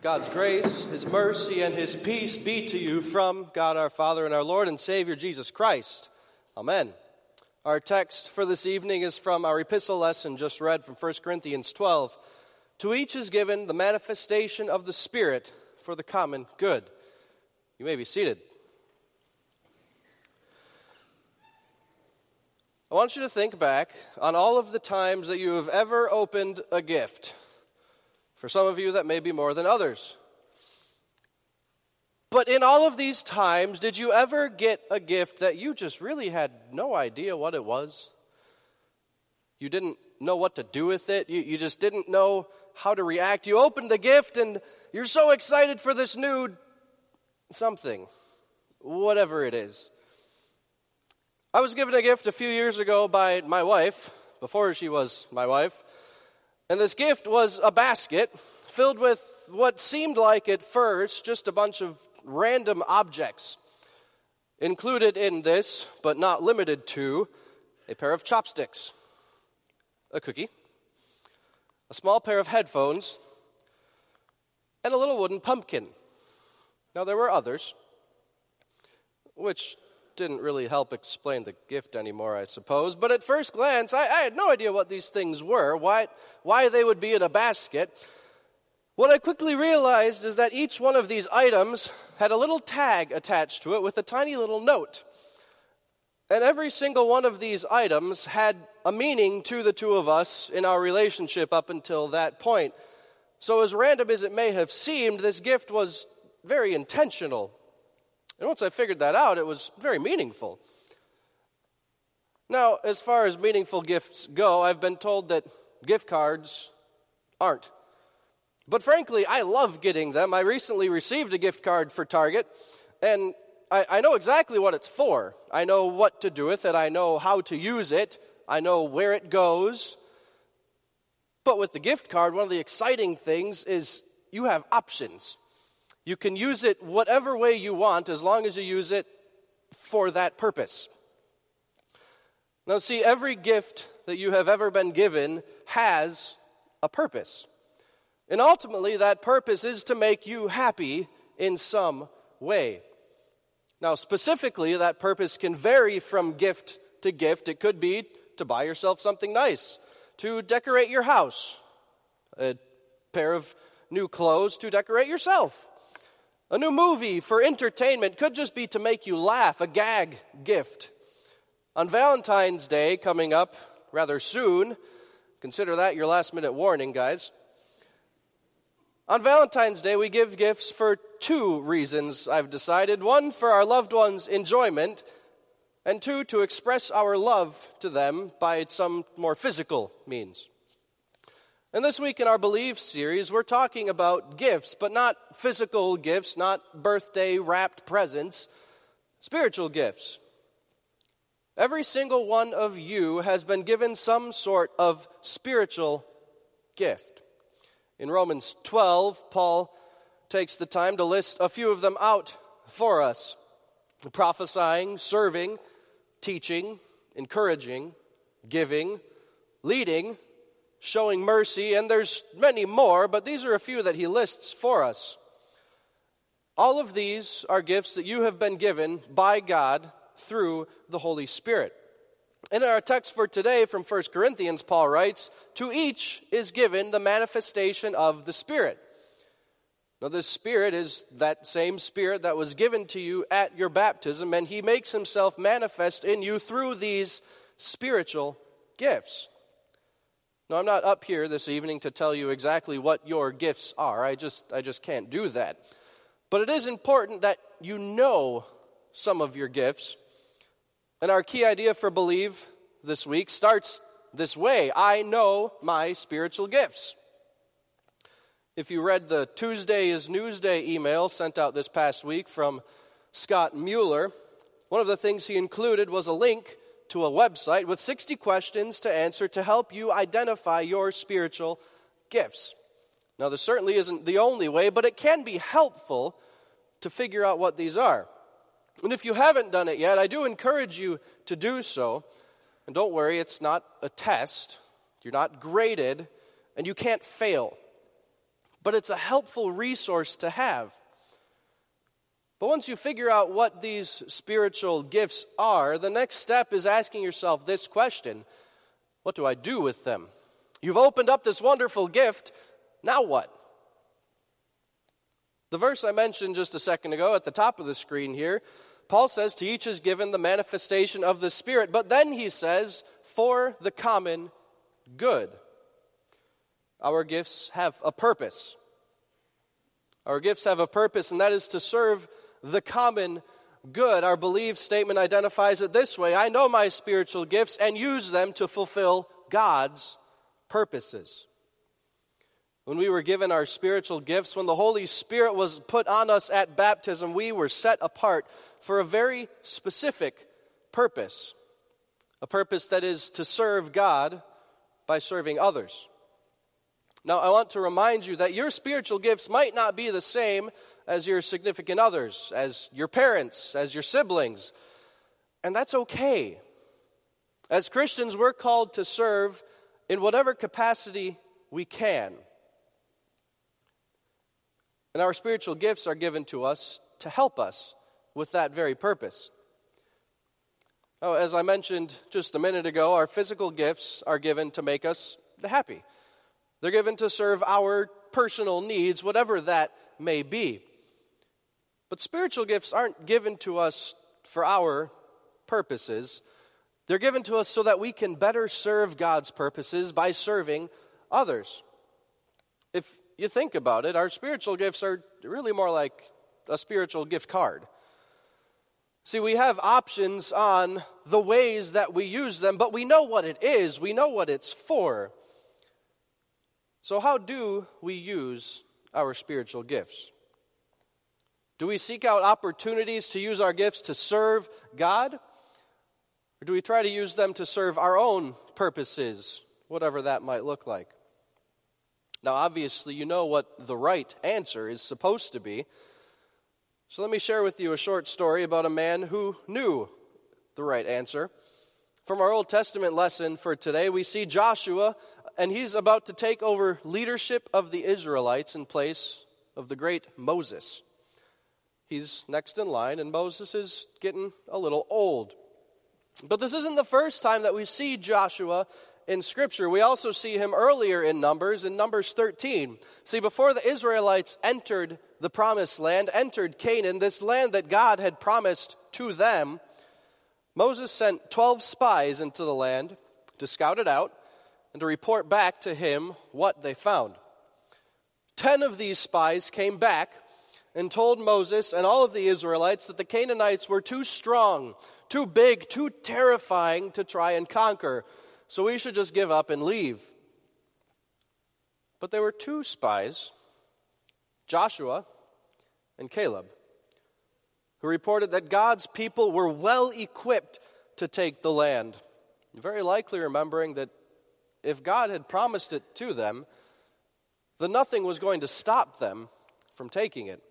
God's grace, His mercy, and His peace be to you from God our Father and our Lord and Savior Jesus Christ. Amen. Our text for this evening is from our epistle lesson just read from 1 Corinthians 12. To each is given the manifestation of the Spirit for the common good. You may be seated. I want you to think back on all of the times that you have ever opened a gift. For some of you, that may be more than others. But in all of these times, did you ever get a gift that you just really had no idea what it was? You didn't know what to do with it. You, you just didn't know how to react. You opened the gift and you're so excited for this new something, whatever it is. I was given a gift a few years ago by my wife, before she was my wife. And this gift was a basket filled with what seemed like at first just a bunch of random objects. Included in this, but not limited to, a pair of chopsticks, a cookie, a small pair of headphones, and a little wooden pumpkin. Now, there were others, which didn't really help explain the gift anymore, I suppose. But at first glance, I, I, had no idea what these things were, why, why they would be in a basket. What I quickly realized is that each one of these items had a little tag attached to it with a tiny little note. And every single one of these items had a meaning to the two of us in our relationship up until that point. So, as random as it may have seemed, this gift was very intentional. And once I figured that out, it was very meaningful. Now, as far as meaningful gifts go, I've been told that gift cards aren't. But frankly, I love getting them. I recently received a gift card for Target, and I, I, know exactly what it's for. I know what to do with it, I know how to use it, I know where it goes. But with the gift card, one of the exciting things is you have options. You can use it whatever way you want as long as you use it for that purpose. Now, see, every gift that you have ever been given has a purpose. And ultimately, that purpose is to make you happy in some way. Now, specifically, that purpose can vary from gift to gift. It could be to buy yourself something nice, to decorate your house, a pair of new clothes to decorate yourself, a new movie for entertainment could just be to make you laugh, a gag gift. On Valentine's Day, coming up rather soon, consider that your last minute warning, guys. On Valentine's Day, we give gifts for two reasons, I've decided. One, for our loved ones' enjoyment, and two, to express our love to them by some more physical means. And this week in our Believe series, we're talking about gifts, but not physical gifts, not birthday wrapped presents, spiritual gifts. Every single one of you has been given some sort of spiritual gift. In Romans 12, Paul takes the time to list a few of them out for us prophesying, serving, teaching, encouraging, giving, leading, showing mercy, and there's many more, but these are a few that he lists for us. All of these are gifts that you have been given by God through the Holy Spirit. In our text for today from 1 Corinthians, Paul writes, To each is given the manifestation of the Spirit. Now, the Spirit is that same Spirit that was given to you at your baptism, and He makes Himself manifest in you through these spiritual gifts. No, I'm not up here this evening to tell you exactly what your gifts are. I just, I just can't do that. But it is important that you know some of your gifts. And our key idea for Believe this week starts this way I know my spiritual gifts. If you read the Tuesday is Newsday email sent out this past week from Scott Mueller, one of the things he included was a link to a website with 60 questions to answer to help you identify your spiritual gifts. Now, this certainly isn't the only way, but it can be helpful to figure out what these are. And if you haven't done it yet, I do encourage you to do so. And don't worry, it's not a test, you're not graded, and you can't fail. but it's a helpful resource to have. But once you figure out what these spiritual gifts are, the next step is asking yourself this question What do I do with them? You've opened up this wonderful gift, now what? The verse I mentioned just a second ago at the top of the screen here, Paul says, To each is given the manifestation of the Spirit, but then he says, For the common good. Our gifts have a purpose. Our gifts have a purpose, and that is to serve the common good. Our belief statement identifies it this way I know my spiritual gifts and use them to fulfill God's purposes. When we were given our spiritual gifts, when the Holy Spirit was put on us at baptism, we were set apart for a very specific purpose. A purpose that is to serve God by serving others. Now, I want to remind you that your spiritual gifts might not be the same as your significant others, as your parents, as your siblings, and that's okay. As Christians, we're called to serve in whatever capacity we can. And our spiritual gifts are given to us to help us with that very purpose. Oh, as I mentioned just a minute ago, our physical gifts are given to make us happy. They're given to serve our personal needs, whatever that may be. But spiritual gifts aren't given to us for our purposes. They're given to us so that we can better serve God's purposes by serving others. If you think about it, our spiritual gifts are really more like a spiritual gift card. See, we have options on the ways that we use them, but we know what it is, we know what it's for. So, how do we use our spiritual gifts? Do we seek out opportunities to use our gifts to serve God? Or do we try to use them to serve our own purposes, whatever that might look like? Now, obviously, you know what the right answer is supposed to be. So let me share with you a short story about a man who knew the right answer. From our Old Testament lesson for today, we see Joshua, and he's about to take over leadership of the Israelites in place of the great Moses. He's next in line, and Moses is getting a little old. But this isn't the first time that we see Joshua in Scripture. We also see him earlier in Numbers, in Numbers 13. See, before the Israelites entered the promised land, entered Canaan, this land that God had promised to them, Moses sent 12 spies into the land to scout it out and to report back to him what they found. Ten of these spies came back and told Moses and all of the Israelites that the Canaanites were too strong, too big, too terrifying to try and conquer, so we should just give up and leave. But there were two spies, Joshua and Caleb who reported that God's people were well equipped to take the land. Very likely remembering that if God had promised it to them, then nothing was going to stop them from taking it.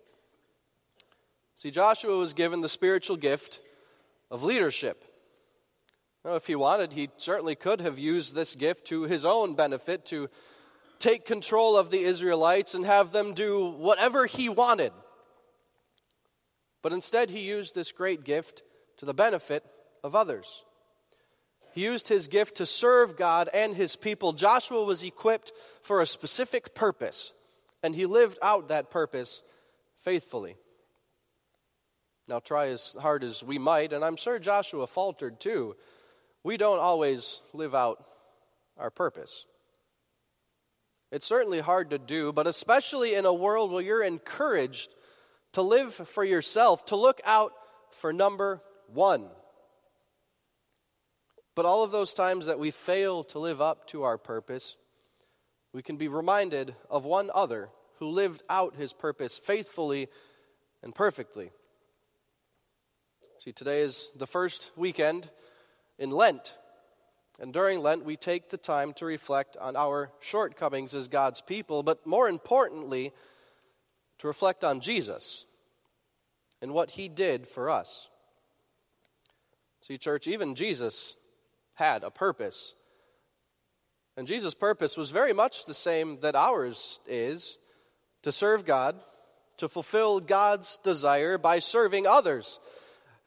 See, Joshua was given the spiritual gift of leadership. Now, if he wanted, he certainly could have used this gift to his own benefit to take control of the Israelites and have them do whatever he wanted. But instead, he used this great gift to the benefit of others. He used his gift to serve God and his people. Joshua was equipped for a specific purpose, and he lived out that purpose faithfully. Now, try as hard as we might, and I'm sure Joshua faltered too, we don't always live out our purpose. It's certainly hard to do, but especially in a world where you're encouraged to live for yourself, to look out for number one. But all of those times that we fail to live up to our purpose, we can be reminded of one other who lived out his purpose faithfully and perfectly. See, today is the first weekend in Lent. And during Lent, we take the time to reflect on our shortcomings as God's people, but more importantly, to reflect on Jesus and what he did for us. See, church, even Jesus had a purpose. And Jesus' purpose was very much the same that ours is, to serve God, to fulfill God's desire by serving others.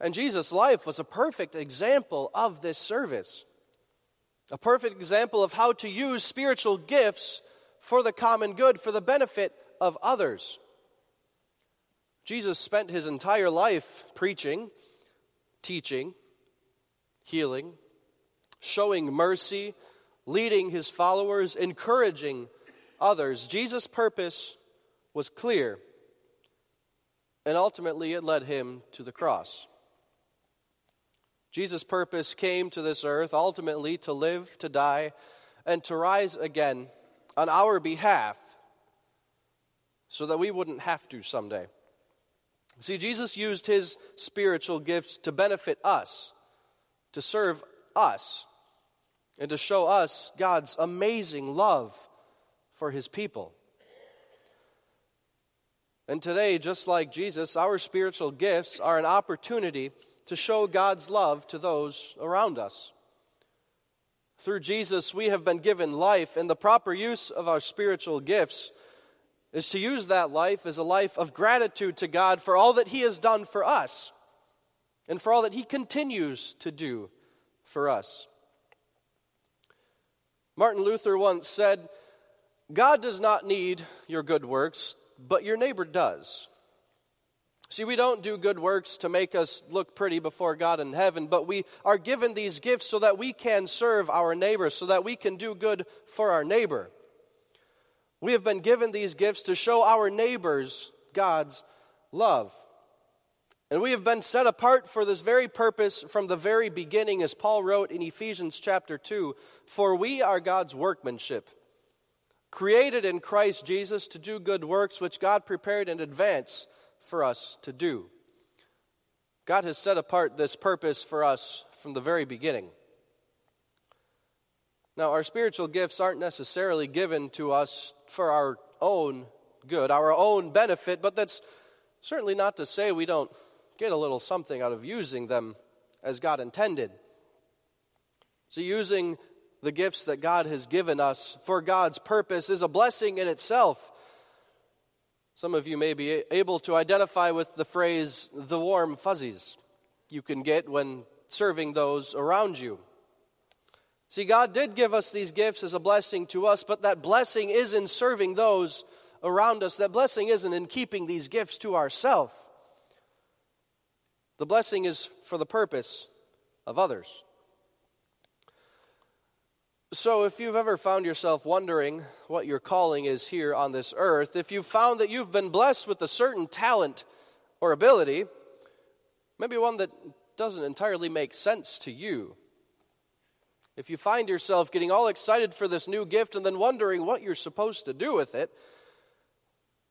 And Jesus' life was a perfect example of this service, a perfect example of how to use spiritual gifts for the common good, for the benefit of others. Jesus spent his entire life preaching, teaching, healing, showing mercy, leading his followers, encouraging others. Jesus' purpose was clear, and ultimately it led him to the cross. Jesus' purpose came to this earth ultimately to live, to die, and to rise again on our behalf so that we wouldn't have to someday. See, Jesus used his spiritual gifts to benefit us, to serve us, and to show us God's amazing love for his people. And today, just like Jesus, our spiritual gifts are an opportunity to show God's love to those around us. Through Jesus, we have been given life, and the proper use of our spiritual gifts is to use that life as a life of gratitude to God for all that He has done for us and for all that He continues to do for us. Martin Luther once said, God does not need your good works, but your neighbor does. See, we don't do good works to make us look pretty before God in heaven, but we are given these gifts so that we can serve our neighbor, so that we can do good for our neighbor. We have been given these gifts to show our neighbors God's love. And we have been set apart for this very purpose from the very beginning, as Paul wrote in Ephesians chapter 2 For we are God's workmanship, created in Christ Jesus to do good works which God prepared in advance for us to do. God has set apart this purpose for us from the very beginning. Now, our spiritual gifts aren't necessarily given to us for our own good, our own benefit, but that's certainly not to say we don't get a little something out of using them as God intended. So, using the gifts that God has given us for God's purpose is a blessing in itself. Some of you may be able to identify with the phrase, the warm fuzzies, you can get when serving those around you. See, God did give us these gifts as a blessing to us, but that blessing is in serving those around us. That blessing isn't in keeping these gifts to ourselves. The blessing is for the purpose of others. So, if you've ever found yourself wondering what your calling is here on this earth, if you've found that you've been blessed with a certain talent or ability, maybe one that doesn't entirely make sense to you, if you find yourself getting all excited for this new gift and then wondering what you're supposed to do with it,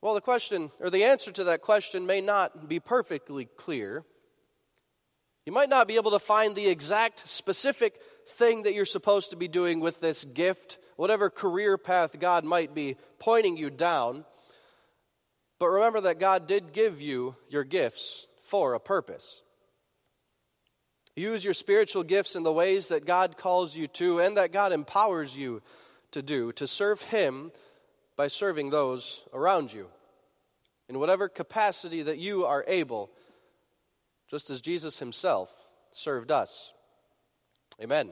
well, the question, or the answer to that question, may not be perfectly clear. You might not be able to find the exact specific thing that you're supposed to be doing with this gift, whatever career path God might be pointing you down. But remember that God did give you your gifts for a purpose. Use your spiritual gifts in the ways that God calls you to and that God empowers you to do, to serve Him by serving those around you in whatever capacity that you are able just as Jesus himself served us. Amen.